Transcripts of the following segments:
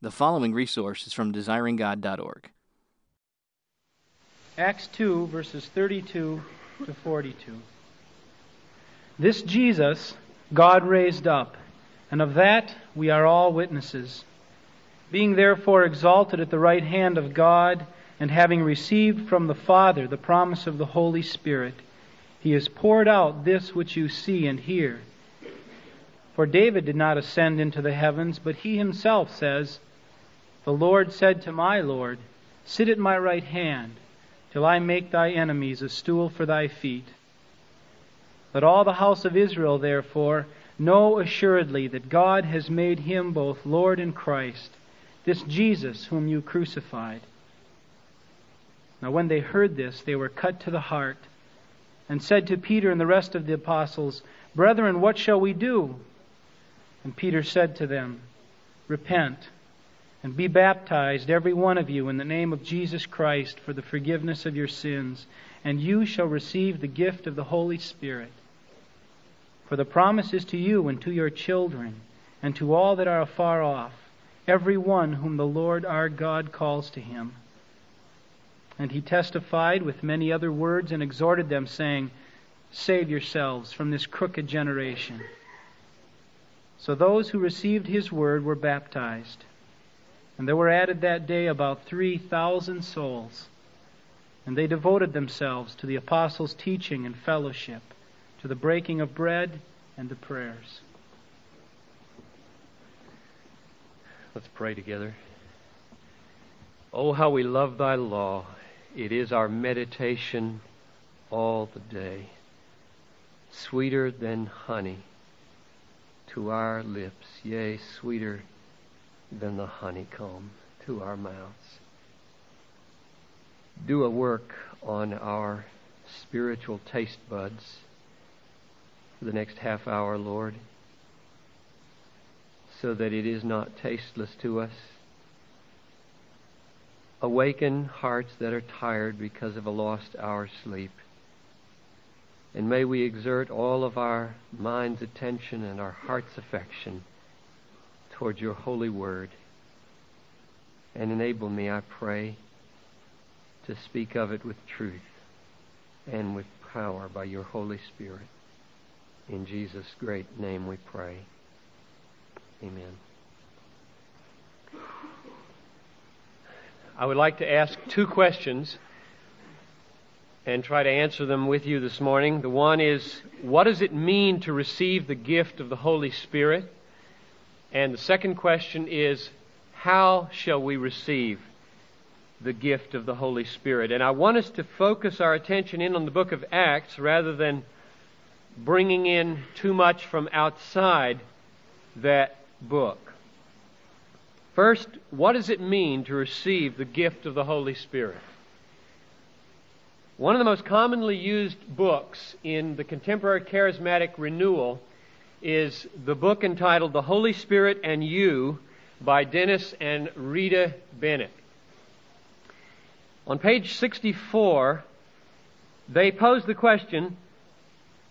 The following resource is from desiringgod.org. Acts 2, verses 32 to 42. This Jesus God raised up, and of that we are all witnesses. Being therefore exalted at the right hand of God, and having received from the Father the promise of the Holy Spirit, he has poured out this which you see and hear. For David did not ascend into the heavens, but he himself says, The Lord said to my Lord, Sit at my right hand, till I make thy enemies a stool for thy feet. Let all the house of Israel, therefore, know assuredly that God has made him both Lord and Christ, this Jesus whom you crucified. Now, when they heard this, they were cut to the heart, and said to Peter and the rest of the apostles, Brethren, what shall we do? And Peter said to them, Repent, and be baptized, every one of you, in the name of Jesus Christ for the forgiveness of your sins, and you shall receive the gift of the Holy Spirit. For the promise is to you and to your children, and to all that are afar off, every one whom the Lord our God calls to him. And he testified with many other words and exhorted them, saying, Save yourselves from this crooked generation. So those who received his word were baptized. And there were added that day about 3,000 souls. And they devoted themselves to the apostles' teaching and fellowship to the breaking of bread and the prayers. Let's pray together. Oh, how we love thy law. It is our meditation all the day. Sweeter than honey to our lips, yea, sweeter than the honeycomb to our mouths. Do a work on our spiritual taste buds for the next half hour, Lord, so that it is not tasteless to us. Awaken hearts that are tired because of a lost hour's sleep. And may we exert all of our mind's attention and our heart's affection towards your holy word. And enable me, I pray, to speak of it with truth and with power by your Holy Spirit. In Jesus' great name we pray. Amen. I would like to ask two questions and try to answer them with you this morning. The one is, what does it mean to receive the gift of the Holy Spirit? And the second question is, how shall we receive the gift of the Holy Spirit? And I want us to focus our attention in on the book of Acts rather than bringing in too much from outside that book. First, what does it mean to receive the gift of the Holy Spirit? One of the most commonly used books in the contemporary charismatic renewal is the book entitled The Holy Spirit and You by Dennis and Rita Bennett. On page 64, they pose the question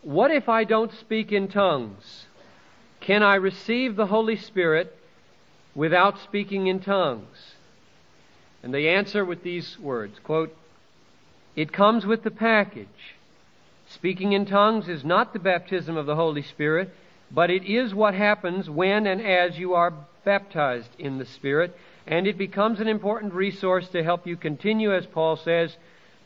what if I don't speak in tongues? Can I receive the Holy Spirit without speaking in tongues? And they answer with these words quote, It comes with the package. Speaking in tongues is not the baptism of the Holy Spirit, but it is what happens when and as you are baptized in the Spirit, and it becomes an important resource to help you continue, as Paul says,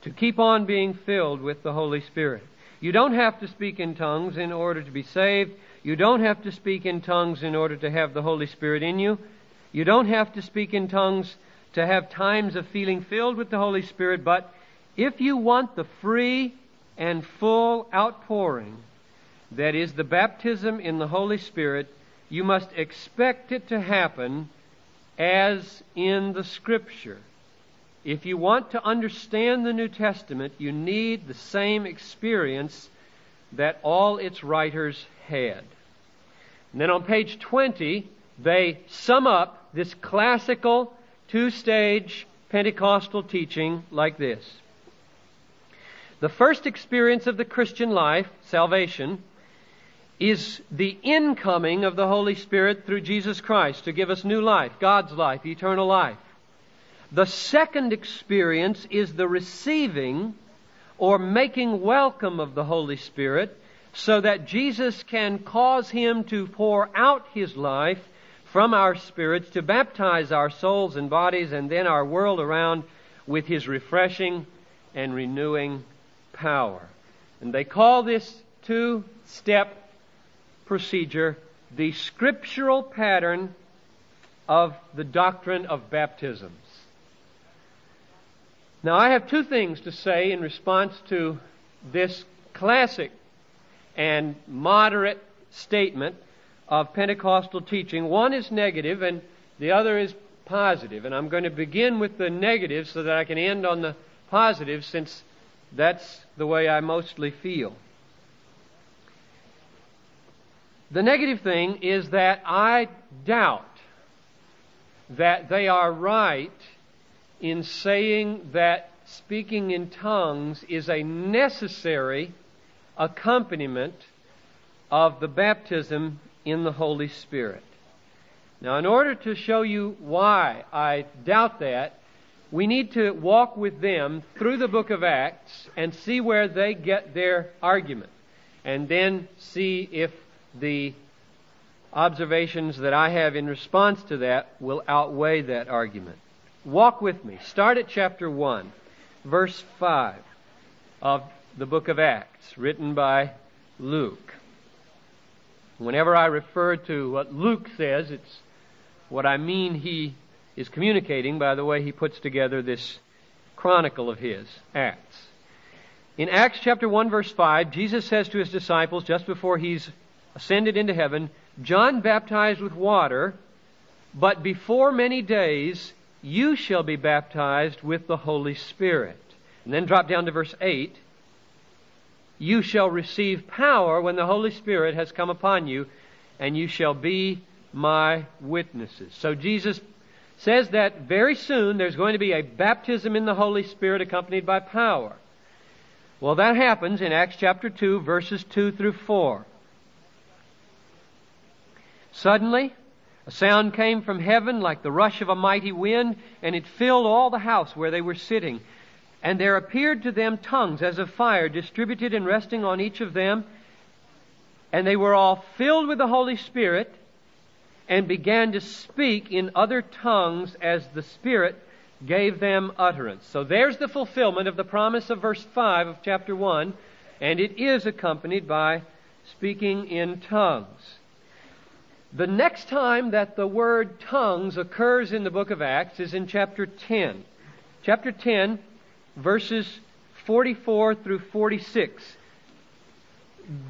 to keep on being filled with the Holy Spirit. You don't have to speak in tongues in order to be saved. You don't have to speak in tongues in order to have the Holy Spirit in you. You don't have to speak in tongues to have times of feeling filled with the Holy Spirit, but if you want the free and full outpouring that is the baptism in the Holy Spirit, you must expect it to happen as in the Scripture. If you want to understand the New Testament, you need the same experience that all its writers had. And then on page 20, they sum up this classical two stage Pentecostal teaching like this The first experience of the Christian life, salvation, is the incoming of the Holy Spirit through Jesus Christ to give us new life, God's life, eternal life. The second experience is the receiving or making welcome of the Holy Spirit so that Jesus can cause Him to pour out His life from our spirits to baptize our souls and bodies and then our world around with His refreshing and renewing power. And they call this two step procedure the scriptural pattern of the doctrine of baptisms. Now, I have two things to say in response to this classic and moderate statement of Pentecostal teaching. One is negative and the other is positive. And I'm going to begin with the negative so that I can end on the positive since that's the way I mostly feel. The negative thing is that I doubt that they are right in saying that speaking in tongues is a necessary accompaniment of the baptism in the Holy Spirit. Now, in order to show you why I doubt that, we need to walk with them through the book of Acts and see where they get their argument, and then see if the observations that I have in response to that will outweigh that argument. Walk with me. Start at chapter 1, verse 5 of the book of Acts, written by Luke. Whenever I refer to what Luke says, it's what I mean he is communicating by the way he puts together this chronicle of his, Acts. In Acts chapter 1 verse 5, Jesus says to his disciples just before he's ascended into heaven, John baptized with water, but before many days you shall be baptized with the Holy Spirit. And then drop down to verse 8. You shall receive power when the Holy Spirit has come upon you, and you shall be my witnesses. So Jesus says that very soon there's going to be a baptism in the Holy Spirit accompanied by power. Well, that happens in Acts chapter 2, verses 2 through 4. Suddenly, a sound came from heaven like the rush of a mighty wind, and it filled all the house where they were sitting. And there appeared to them tongues as of fire, distributed and resting on each of them. And they were all filled with the Holy Spirit and began to speak in other tongues as the Spirit gave them utterance. So there's the fulfillment of the promise of verse 5 of chapter 1, and it is accompanied by speaking in tongues. The next time that the word tongues occurs in the book of Acts is in chapter 10. Chapter 10, verses 44 through 46.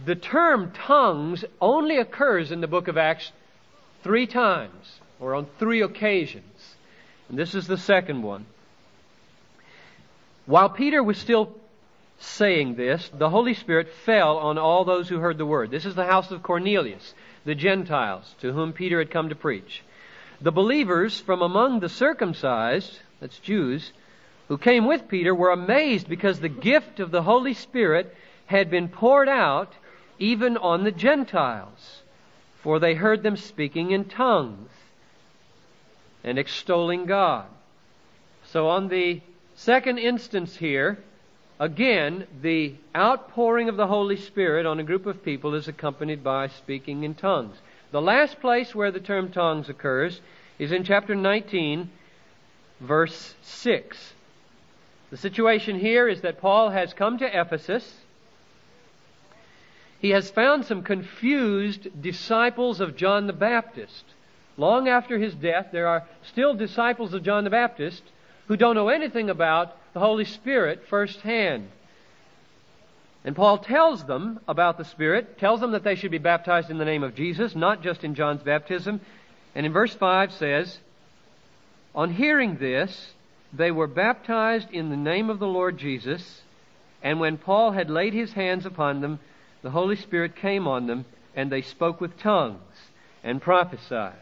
The term tongues only occurs in the book of Acts three times, or on three occasions. And this is the second one. While Peter was still saying this, the Holy Spirit fell on all those who heard the word. This is the house of Cornelius the Gentiles to whom Peter had come to preach. The believers from among the circumcised, that's Jews, who came with Peter were amazed because the gift of the Holy Spirit had been poured out even on the Gentiles, for they heard them speaking in tongues and extolling God. So on the second instance here, Again, the outpouring of the Holy Spirit on a group of people is accompanied by speaking in tongues. The last place where the term tongues occurs is in chapter 19, verse 6. The situation here is that Paul has come to Ephesus. He has found some confused disciples of John the Baptist. Long after his death, there are still disciples of John the Baptist who don't know anything about the Holy Spirit firsthand. And Paul tells them about the Spirit, tells them that they should be baptized in the name of Jesus, not just in John's baptism. And in verse 5 says, On hearing this, they were baptized in the name of the Lord Jesus, and when Paul had laid his hands upon them, the Holy Spirit came on them, and they spoke with tongues and prophesied.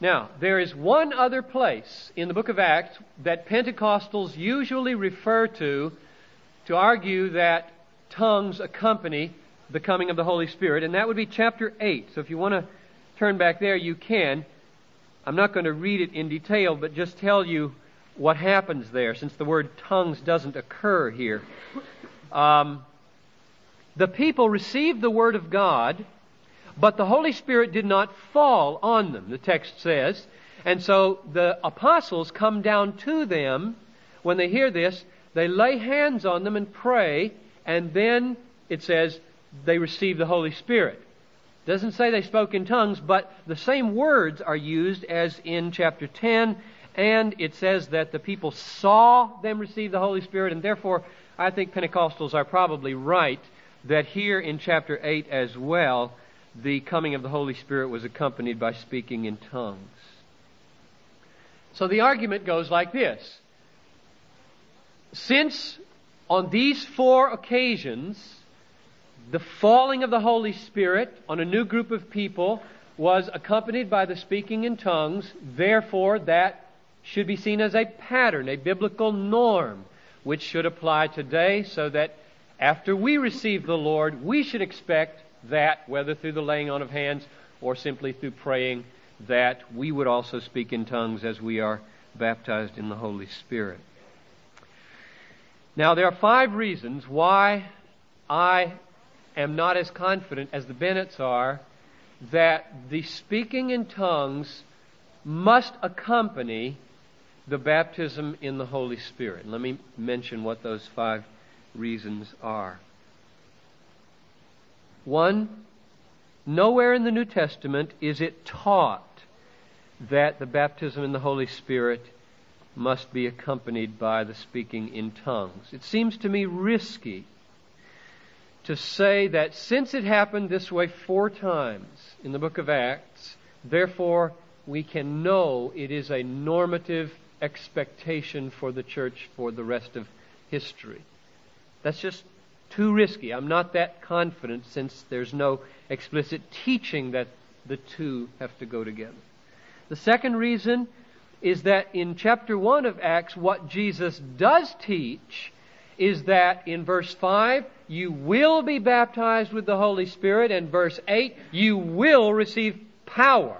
Now, there is one other place in the book of Acts that Pentecostals usually refer to to argue that tongues accompany the coming of the Holy Spirit, and that would be chapter 8. So if you want to turn back there, you can. I'm not going to read it in detail, but just tell you what happens there, since the word tongues doesn't occur here. Um, the people received the Word of God, but the Holy Spirit did not fall on them, the text says. And so the apostles come down to them when they hear this, they lay hands on them and pray, and then it says they receive the Holy Spirit. It doesn't say they spoke in tongues, but the same words are used as in chapter 10, and it says that the people saw them receive the Holy Spirit, and therefore I think Pentecostals are probably right that here in chapter 8 as well, the coming of the Holy Spirit was accompanied by speaking in tongues. So the argument goes like this. Since on these four occasions, the falling of the Holy Spirit on a new group of people was accompanied by the speaking in tongues, therefore that should be seen as a pattern, a biblical norm, which should apply today so that after we receive the Lord, we should expect that, whether through the laying on of hands or simply through praying, that we would also speak in tongues as we are baptized in the Holy Spirit. Now, there are five reasons why I am not as confident as the Bennetts are that the speaking in tongues must accompany the baptism in the Holy Spirit. Let me mention what those five reasons are. One, nowhere in the New Testament is it taught that the baptism in the Holy Spirit must be accompanied by the speaking in tongues. It seems to me risky to say that since it happened this way four times in the book of Acts, therefore we can know it is a normative expectation for the church for the rest of history. That's just too risky. I'm not that confident since there's no explicit teaching that the two have to go together. The second reason is that in chapter 1 of Acts, what Jesus does teach is that in verse 5, you will be baptized with the Holy Spirit, and verse 8, you will receive power.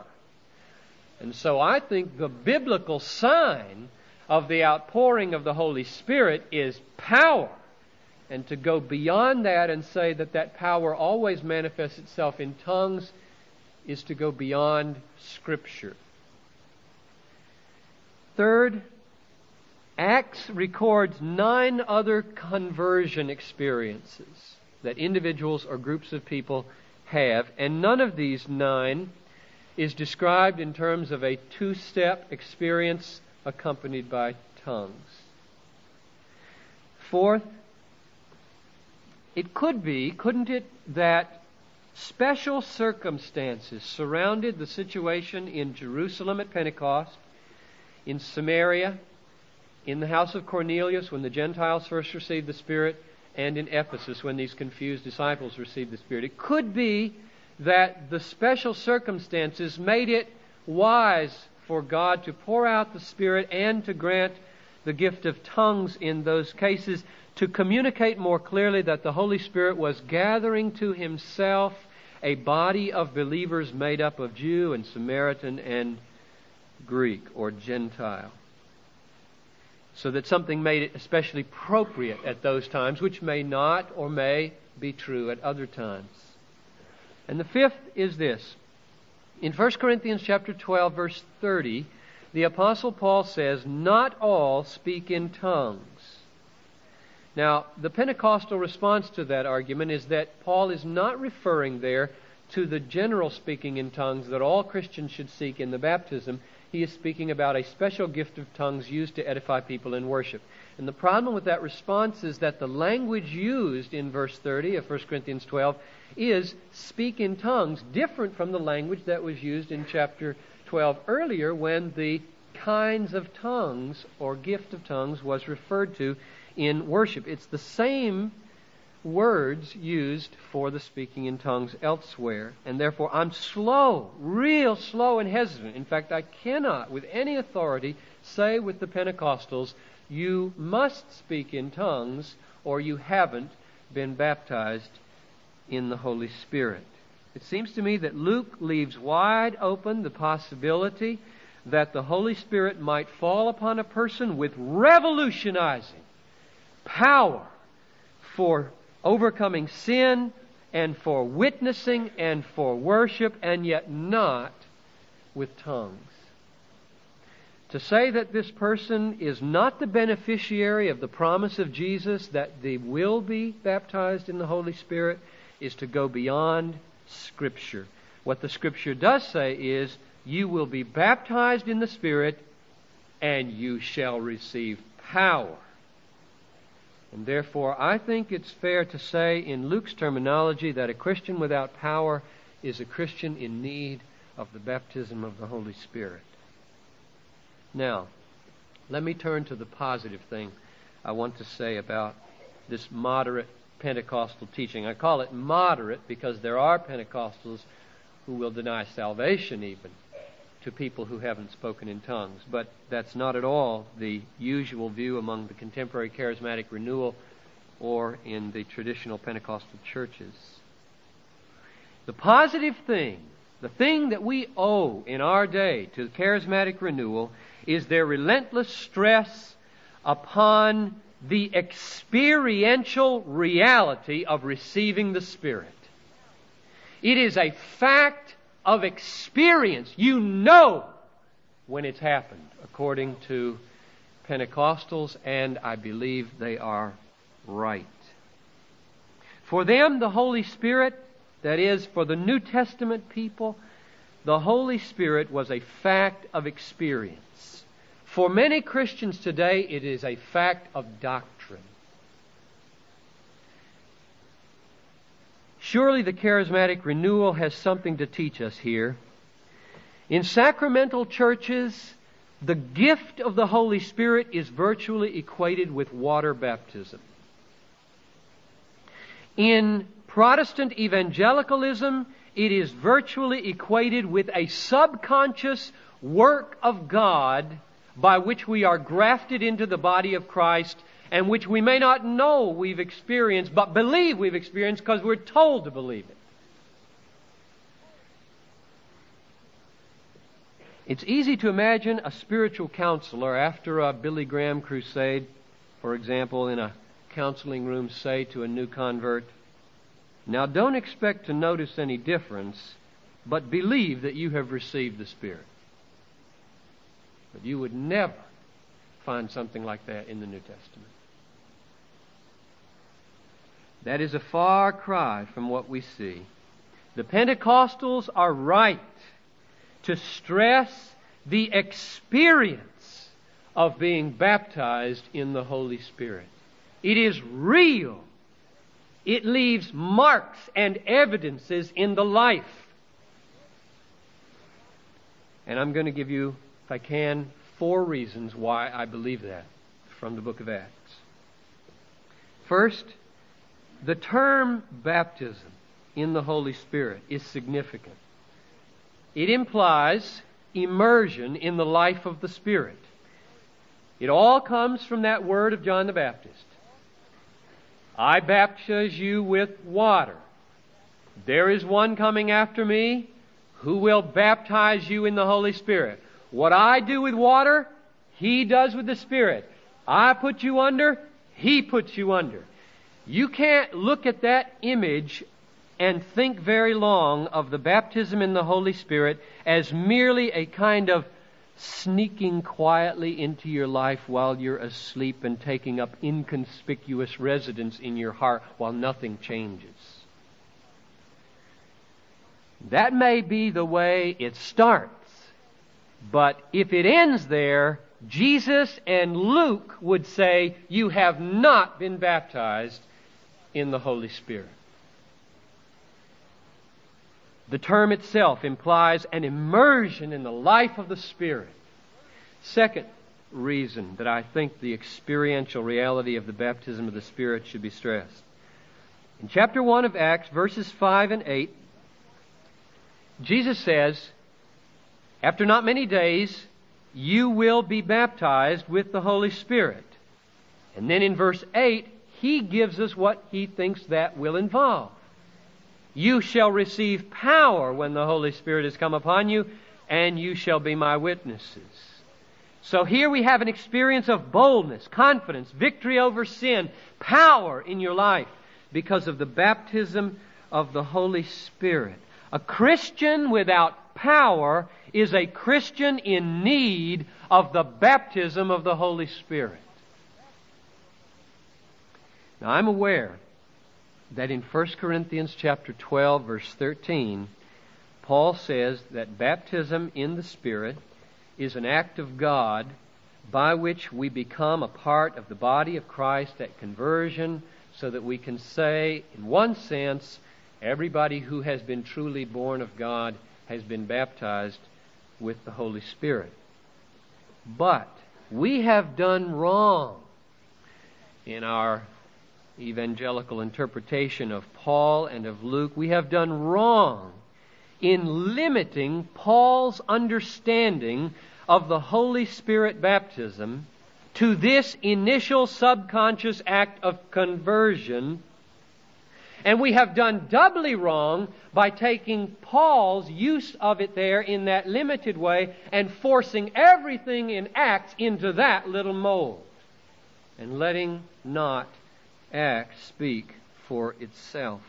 And so I think the biblical sign of the outpouring of the Holy Spirit is power. And to go beyond that and say that that power always manifests itself in tongues is to go beyond Scripture. Third, Acts records nine other conversion experiences that individuals or groups of people have, and none of these nine is described in terms of a two step experience accompanied by tongues. Fourth, it could be, couldn't it, that special circumstances surrounded the situation in Jerusalem at Pentecost, in Samaria, in the house of Cornelius when the Gentiles first received the Spirit, and in Ephesus when these confused disciples received the Spirit. It could be that the special circumstances made it wise for God to pour out the Spirit and to grant the gift of tongues in those cases to communicate more clearly that the Holy Spirit was gathering to himself a body of believers made up of Jew and Samaritan and Greek or Gentile. So that something made it especially appropriate at those times, which may not or may be true at other times. And the fifth is this. In 1 Corinthians chapter 12 verse 30, the apostle Paul says, "Not all speak in tongues." Now, the Pentecostal response to that argument is that Paul is not referring there to the general speaking in tongues that all Christians should seek in the baptism. He is speaking about a special gift of tongues used to edify people in worship. And the problem with that response is that the language used in verse 30 of 1 Corinthians 12 is speak in tongues, different from the language that was used in chapter 12 earlier when the kinds of tongues or gift of tongues was referred to in worship. It's the same words used for the speaking in tongues elsewhere. And therefore, I'm slow, real slow and hesitant. In fact, I cannot, with any authority, say with the Pentecostals, you must speak in tongues or you haven't been baptized in the Holy Spirit. It seems to me that Luke leaves wide open the possibility that the Holy Spirit might fall upon a person with revolutionizing power for overcoming sin and for witnessing and for worship, and yet not with tongues. To say that this person is not the beneficiary of the promise of Jesus that they will be baptized in the Holy Spirit is to go beyond Scripture. What the Scripture does say is, you will be baptized in the Spirit and you shall receive power. And therefore, I think it's fair to say, in Luke's terminology, that a Christian without power is a Christian in need of the baptism of the Holy Spirit. Now, let me turn to the positive thing I want to say about this moderate Pentecostal teaching. I call it moderate because there are Pentecostals who will deny salvation even to people who haven't spoken in tongues. But that's not at all the usual view among the contemporary charismatic renewal or in the traditional Pentecostal churches. The positive thing, the thing that we owe in our day to the charismatic renewal, is their relentless stress upon the experiential reality of receiving the Spirit. It is a fact of experience. You know when it's happened, according to Pentecostals, and I believe they are right. For them, the Holy Spirit, that is, for the New Testament people, the Holy Spirit was a fact of experience. For many Christians today, it is a fact of doctrine. Surely the charismatic renewal has something to teach us here. In sacramental churches, the gift of the Holy Spirit is virtually equated with water baptism. In Protestant evangelicalism, it is virtually equated with a subconscious work of God by which we are grafted into the body of Christ and which we may not know we've experienced, but believe we've experienced because we're told to believe it. It's easy to imagine a spiritual counselor after a Billy Graham crusade, for example, in a counseling room, say to a new convert, Now don't expect to notice any difference, but believe that you have received the Spirit. But you would never find something like that in the New Testament. That is a far cry from what we see. The Pentecostals are right to stress the experience of being baptized in the Holy Spirit. It is real. It leaves marks and evidences in the life. And I'm going to give you if I can, four reasons why I believe that from the book of Acts. First, the term baptism in the Holy Spirit is significant. It implies immersion in the life of the Spirit. It all comes from that word of John the Baptist. I baptize you with water. There is one coming after me who will baptize you in the Holy Spirit. What I do with water, He does with the Spirit. I put you under, He puts you under. You can't look at that image and think very long of the baptism in the Holy Spirit as merely a kind of sneaking quietly into your life while you're asleep and taking up inconspicuous residence in your heart while nothing changes. That may be the way it starts. But if it ends there, Jesus and Luke would say, You have not been baptized in the Holy Spirit. The term itself implies an immersion in the life of the Spirit. Second reason that I think the experiential reality of the baptism of the Spirit should be stressed. In chapter 1 of Acts, verses 5 and 8, Jesus says, after not many days, you will be baptized with the Holy Spirit. And then in verse 8, he gives us what he thinks that will involve. You shall receive power when the Holy Spirit has come upon you, and you shall be my witnesses. So here we have an experience of boldness, confidence, victory over sin, power in your life because of the baptism of the Holy Spirit. A Christian without power is a Christian in need of the baptism of the Holy Spirit. Now I'm aware that in 1 Corinthians chapter 12 verse 13 Paul says that baptism in the Spirit is an act of God by which we become a part of the body of Christ at conversion so that we can say in one sense everybody who has been truly born of God has been baptized with the Holy Spirit. But we have done wrong in our evangelical interpretation of Paul and of Luke. We have done wrong in limiting Paul's understanding of the Holy Spirit baptism to this initial subconscious act of conversion and we have done doubly wrong by taking Paul's use of it there in that limited way and forcing everything in Acts into that little mold and letting not Acts speak for itself.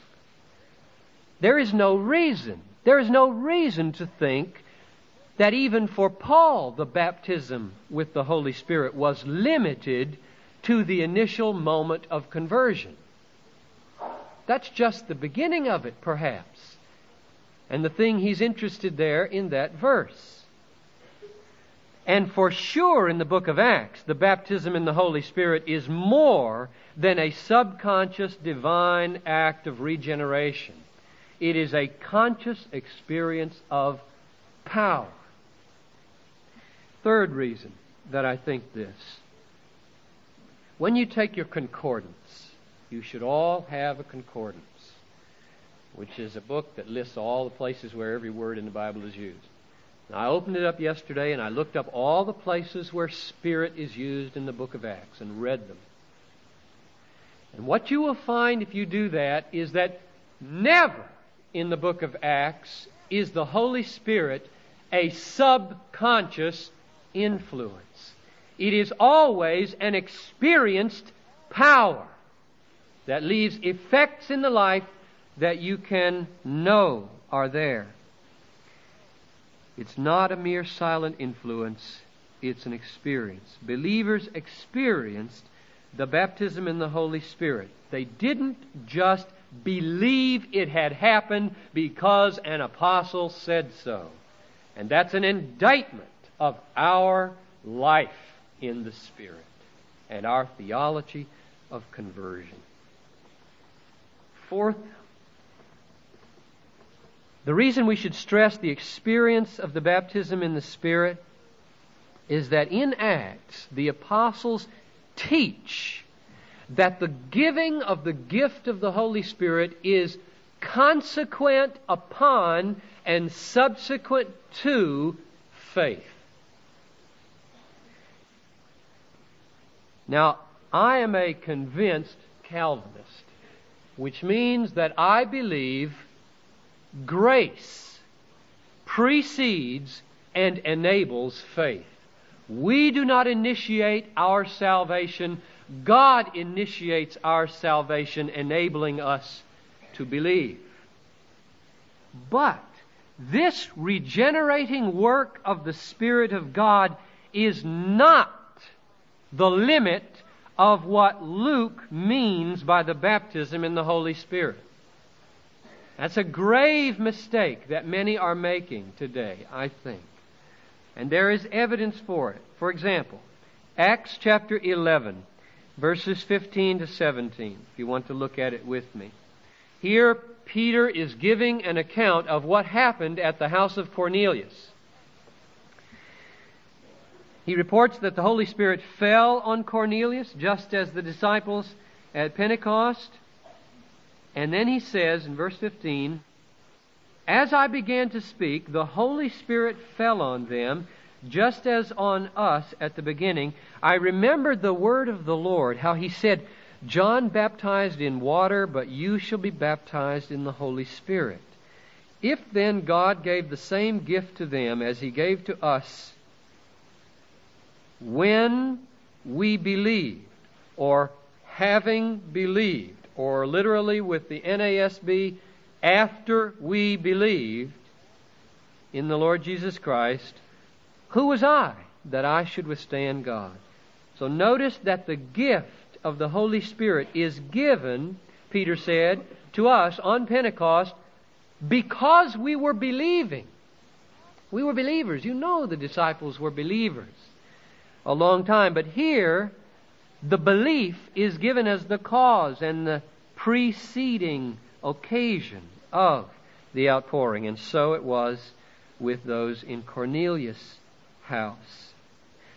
There is no reason, there is no reason to think that even for Paul the baptism with the Holy Spirit was limited to the initial moment of conversion. That's just the beginning of it, perhaps. And the thing he's interested there in that verse. And for sure in the book of Acts, the baptism in the Holy Spirit is more than a subconscious divine act of regeneration. It is a conscious experience of power. Third reason that I think this. When you take your concordance, you should all have a concordance, which is a book that lists all the places where every word in the Bible is used. And I opened it up yesterday and I looked up all the places where Spirit is used in the book of Acts and read them. And what you will find if you do that is that never in the book of Acts is the Holy Spirit a subconscious influence. It is always an experienced power that leaves effects in the life that you can know are there. It's not a mere silent influence, it's an experience. Believers experienced the baptism in the Holy Spirit. They didn't just believe it had happened because an apostle said so. And that's an indictment of our life in the Spirit and our theology of conversion. Fourth, the reason we should stress the experience of the baptism in the Spirit is that in Acts, the apostles teach that the giving of the gift of the Holy Spirit is consequent upon and subsequent to faith. Now, I am a convinced Calvinist which means that I believe grace precedes and enables faith. We do not initiate our salvation. God initiates our salvation, enabling us to believe. But this regenerating work of the Spirit of God is not the limit of what Luke means by the baptism in the Holy Spirit. That's a grave mistake that many are making today, I think. And there is evidence for it. For example, Acts chapter 11, verses 15 to 17, if you want to look at it with me. Here, Peter is giving an account of what happened at the house of Cornelius. He reports that the Holy Spirit fell on Cornelius, just as the disciples at Pentecost. And then he says in verse 15, As I began to speak, the Holy Spirit fell on them, just as on us at the beginning. I remembered the word of the Lord, how he said, John baptized in water, but you shall be baptized in the Holy Spirit. If then God gave the same gift to them as he gave to us when we believed, or having believed, or literally with the NASB, after we believed in the Lord Jesus Christ, who was I that I should withstand God? So notice that the gift of the Holy Spirit is given, Peter said, to us on Pentecost because we were believing. We were believers. You know the disciples were believers a long time. But here, the belief is given as the cause and the preceding occasion of the outpouring. And so it was with those in Cornelius' house.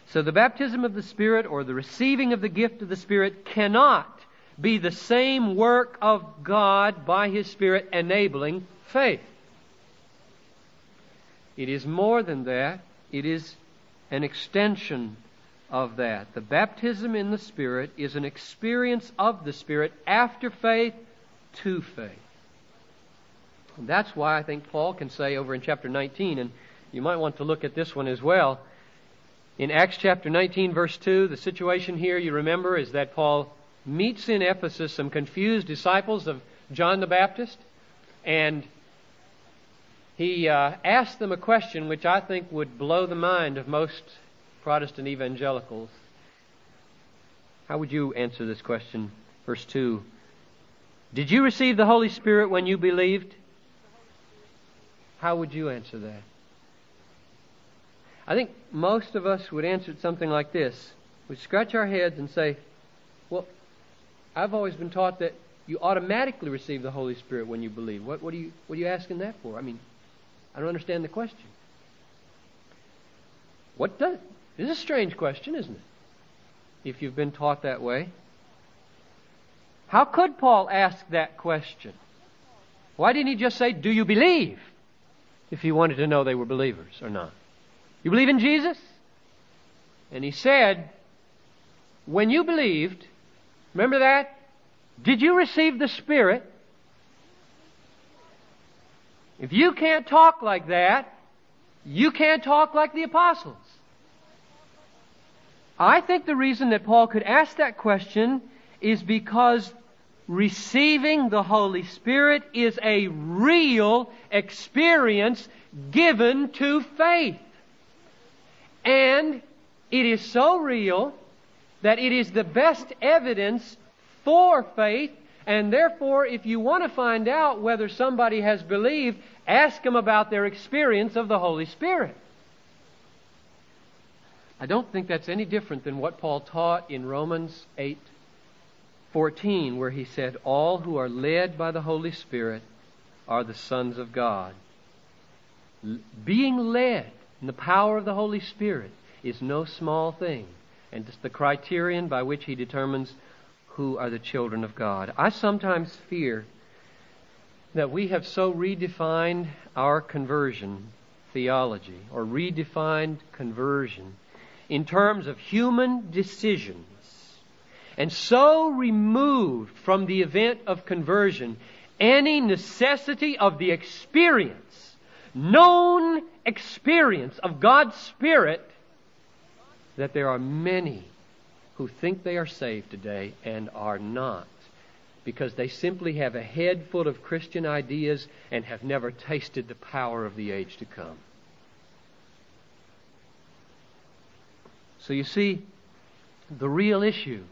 So the baptism of the Spirit or the receiving of the gift of the Spirit cannot be the same work of God by His Spirit enabling faith. It is more than that. It is an extension of that. The baptism in the Spirit is an experience of the Spirit after faith to faith. And that's why I think Paul can say over in chapter 19, and you might want to look at this one as well. In Acts chapter 19, verse 2, the situation here, you remember, is that Paul meets in Ephesus some confused disciples of John the Baptist, and he uh, asks them a question which I think would blow the mind of most Protestant evangelicals. How would you answer this question? Verse 2 Did you receive the Holy Spirit when you believed? How would you answer that? I think most of us would answer it something like this. We'd scratch our heads and say, Well, I've always been taught that you automatically receive the Holy Spirit when you believe. What, what, are, you, what are you asking that for? I mean, I don't understand the question. What does. This is a strange question, isn't it? If you've been taught that way. How could Paul ask that question? Why didn't he just say, Do you believe? If he wanted to know they were believers or not. You believe in Jesus? And he said, When you believed, remember that? Did you receive the Spirit? If you can't talk like that, you can't talk like the apostles. I think the reason that Paul could ask that question is because receiving the Holy Spirit is a real experience given to faith. And it is so real that it is the best evidence for faith. And therefore, if you want to find out whether somebody has believed, ask them about their experience of the Holy Spirit. I don't think that's any different than what Paul taught in Romans 8 14, where he said, All who are led by the Holy Spirit are the sons of God. Being led in the power of the Holy Spirit is no small thing, and it's the criterion by which He determines who are the children of God. I sometimes fear that we have so redefined our conversion theology, or redefined conversion, in terms of human decisions, and so removed from the event of conversion any necessity of the experience known experience of God's Spirit that there are many who think they are saved today and are not because they simply have a head full of Christian ideas and have never tasted the power of the age to come. So you see, the real issue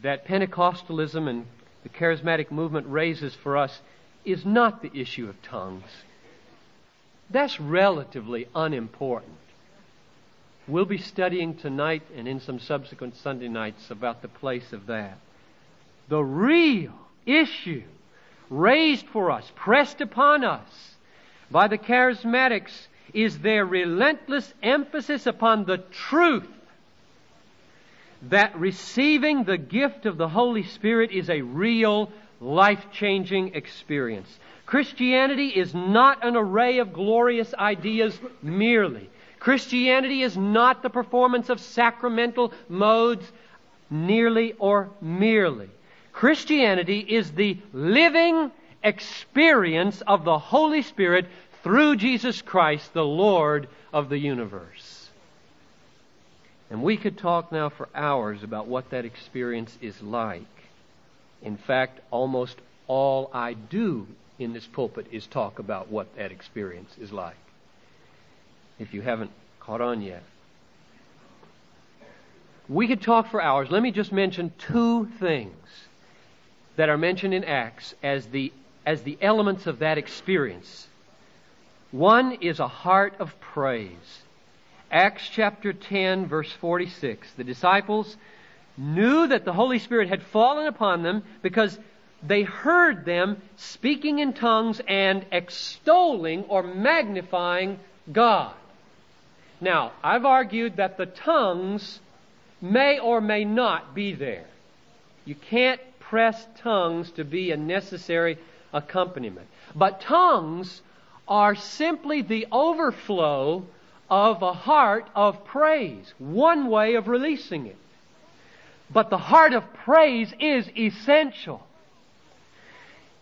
that Pentecostalism and the charismatic movement raises for us is not the issue of tongues. That's relatively unimportant. We'll be studying tonight and in some subsequent Sunday nights about the place of that. The real issue raised for us, pressed upon us by the charismatics, is their relentless emphasis upon the truth that receiving the gift of the Holy Spirit is a real life changing experience. Christianity is not an array of glorious ideas merely. Christianity is not the performance of sacramental modes nearly or merely. Christianity is the living experience of the Holy Spirit through Jesus Christ, the Lord of the universe. And we could talk now for hours about what that experience is like. In fact, almost all I do in this pulpit is talk about what that experience is like. If you haven't caught on yet. We could talk for hours. Let me just mention two things that are mentioned in Acts as the, as the elements of that experience. One is a heart of praise. Acts chapter 10, verse 46. The disciples knew that the Holy Spirit had fallen upon them because they heard them speaking in tongues and extolling or magnifying God. Now, I've argued that the tongues may or may not be there. You can't press tongues to be a necessary accompaniment. But tongues are simply the overflow of a heart of praise, one way of releasing it. But the heart of praise is essential.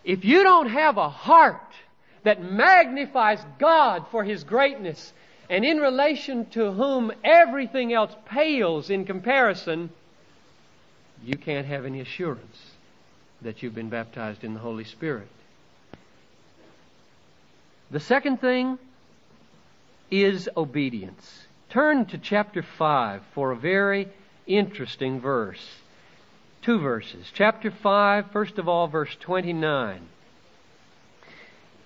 If you don't have a heart that magnifies God for His greatness and in relation to whom everything else pales in comparison, you can't have any assurance that you've been baptized in the Holy Spirit. The second thing is obedience. Turn to chapter 5 for a very interesting verse. Two verses. Chapter 5, first of all, verse 29.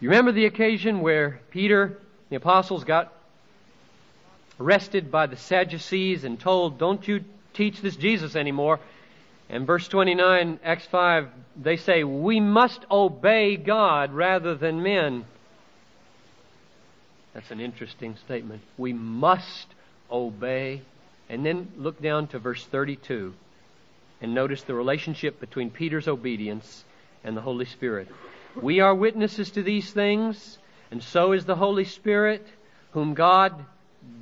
You remember the occasion where Peter, the apostles, got arrested by the Sadducees and told, Don't you teach this Jesus anymore. And verse 29, Acts 5, they say, We must obey God rather than men. That's an interesting statement. We must obey. And then look down to verse 32 and notice the relationship between Peter's obedience and the Holy Spirit. We are witnesses to these things, and so is the Holy Spirit, whom God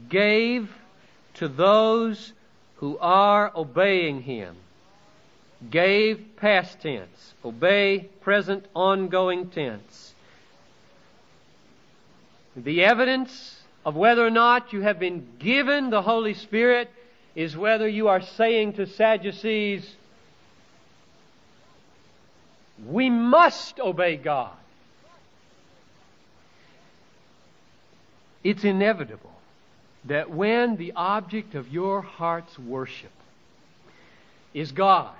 gave to those who are obeying Him. Gave past tense. Obey present ongoing tense. The evidence of whether or not you have been given the Holy Spirit is whether you are saying to Sadducees, we must obey God. It's inevitable that when the object of your heart's worship is God,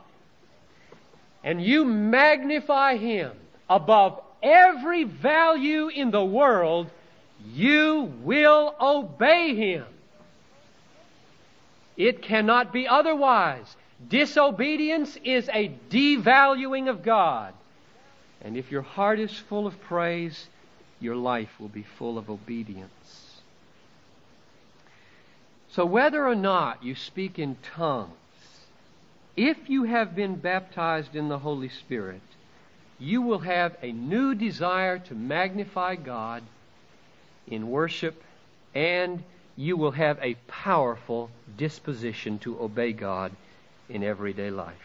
and you magnify Him above every value in the world, you will obey Him. It cannot be otherwise. Disobedience is a devaluing of God. And if your heart is full of praise, your life will be full of obedience. So, whether or not you speak in tongues, if you have been baptized in the Holy Spirit, you will have a new desire to magnify God in worship, and you will have a powerful disposition to obey God in everyday life.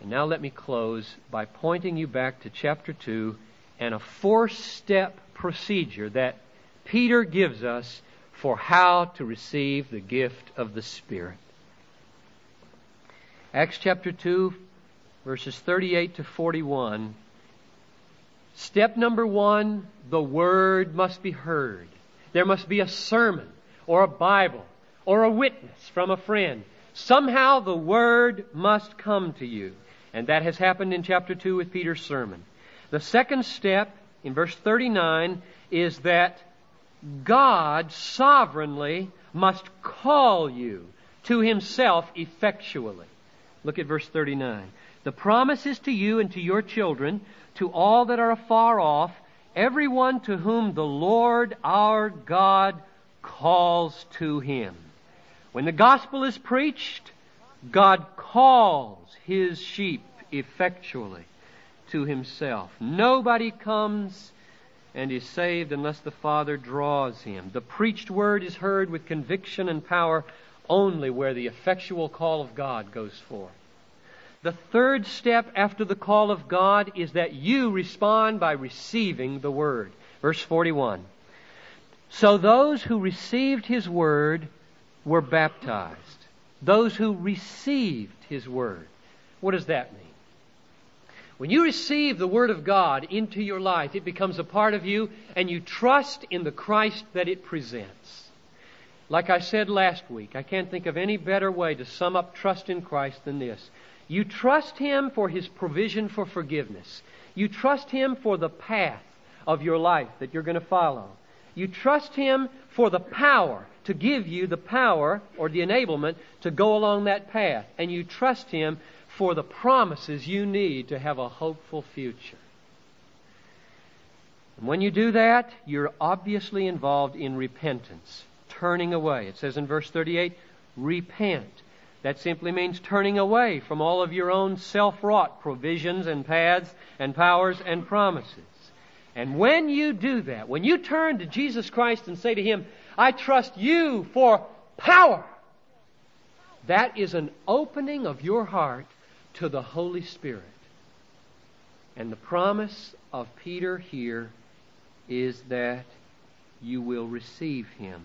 And now let me close by pointing you back to chapter 2 and a four step procedure that Peter gives us for how to receive the gift of the Spirit. Acts chapter 2, verses 38 to 41. Step number one the Word must be heard. There must be a sermon or a Bible or a witness from a friend. Somehow the Word must come to you. And that has happened in chapter 2 with Peter's sermon. The second step in verse 39 is that God sovereignly must call you to himself effectually. Look at verse 39. The promise is to you and to your children, to all that are afar off, everyone to whom the Lord our God calls to him. When the gospel is preached, God calls his sheep effectually to himself. Nobody comes and is saved unless the Father draws him. The preached word is heard with conviction and power only where the effectual call of God goes forth. The third step after the call of God is that you respond by receiving the Word. Verse 41. So those who received His Word were baptized. Those who received His Word. What does that mean? When you receive the Word of God into your life, it becomes a part of you and you trust in the Christ that it presents. Like I said last week, I can't think of any better way to sum up trust in Christ than this. You trust Him for His provision for forgiveness. You trust Him for the path of your life that you're going to follow. You trust Him for the power to give you the power or the enablement to go along that path. And you trust Him for the promises you need to have a hopeful future. And when you do that, you're obviously involved in repentance, turning away. It says in verse 38, repent. That simply means turning away from all of your own self wrought provisions and paths and powers and promises. And when you do that, when you turn to Jesus Christ and say to Him, I trust you for power, that is an opening of your heart to the Holy Spirit. And the promise of Peter here is that you will receive him.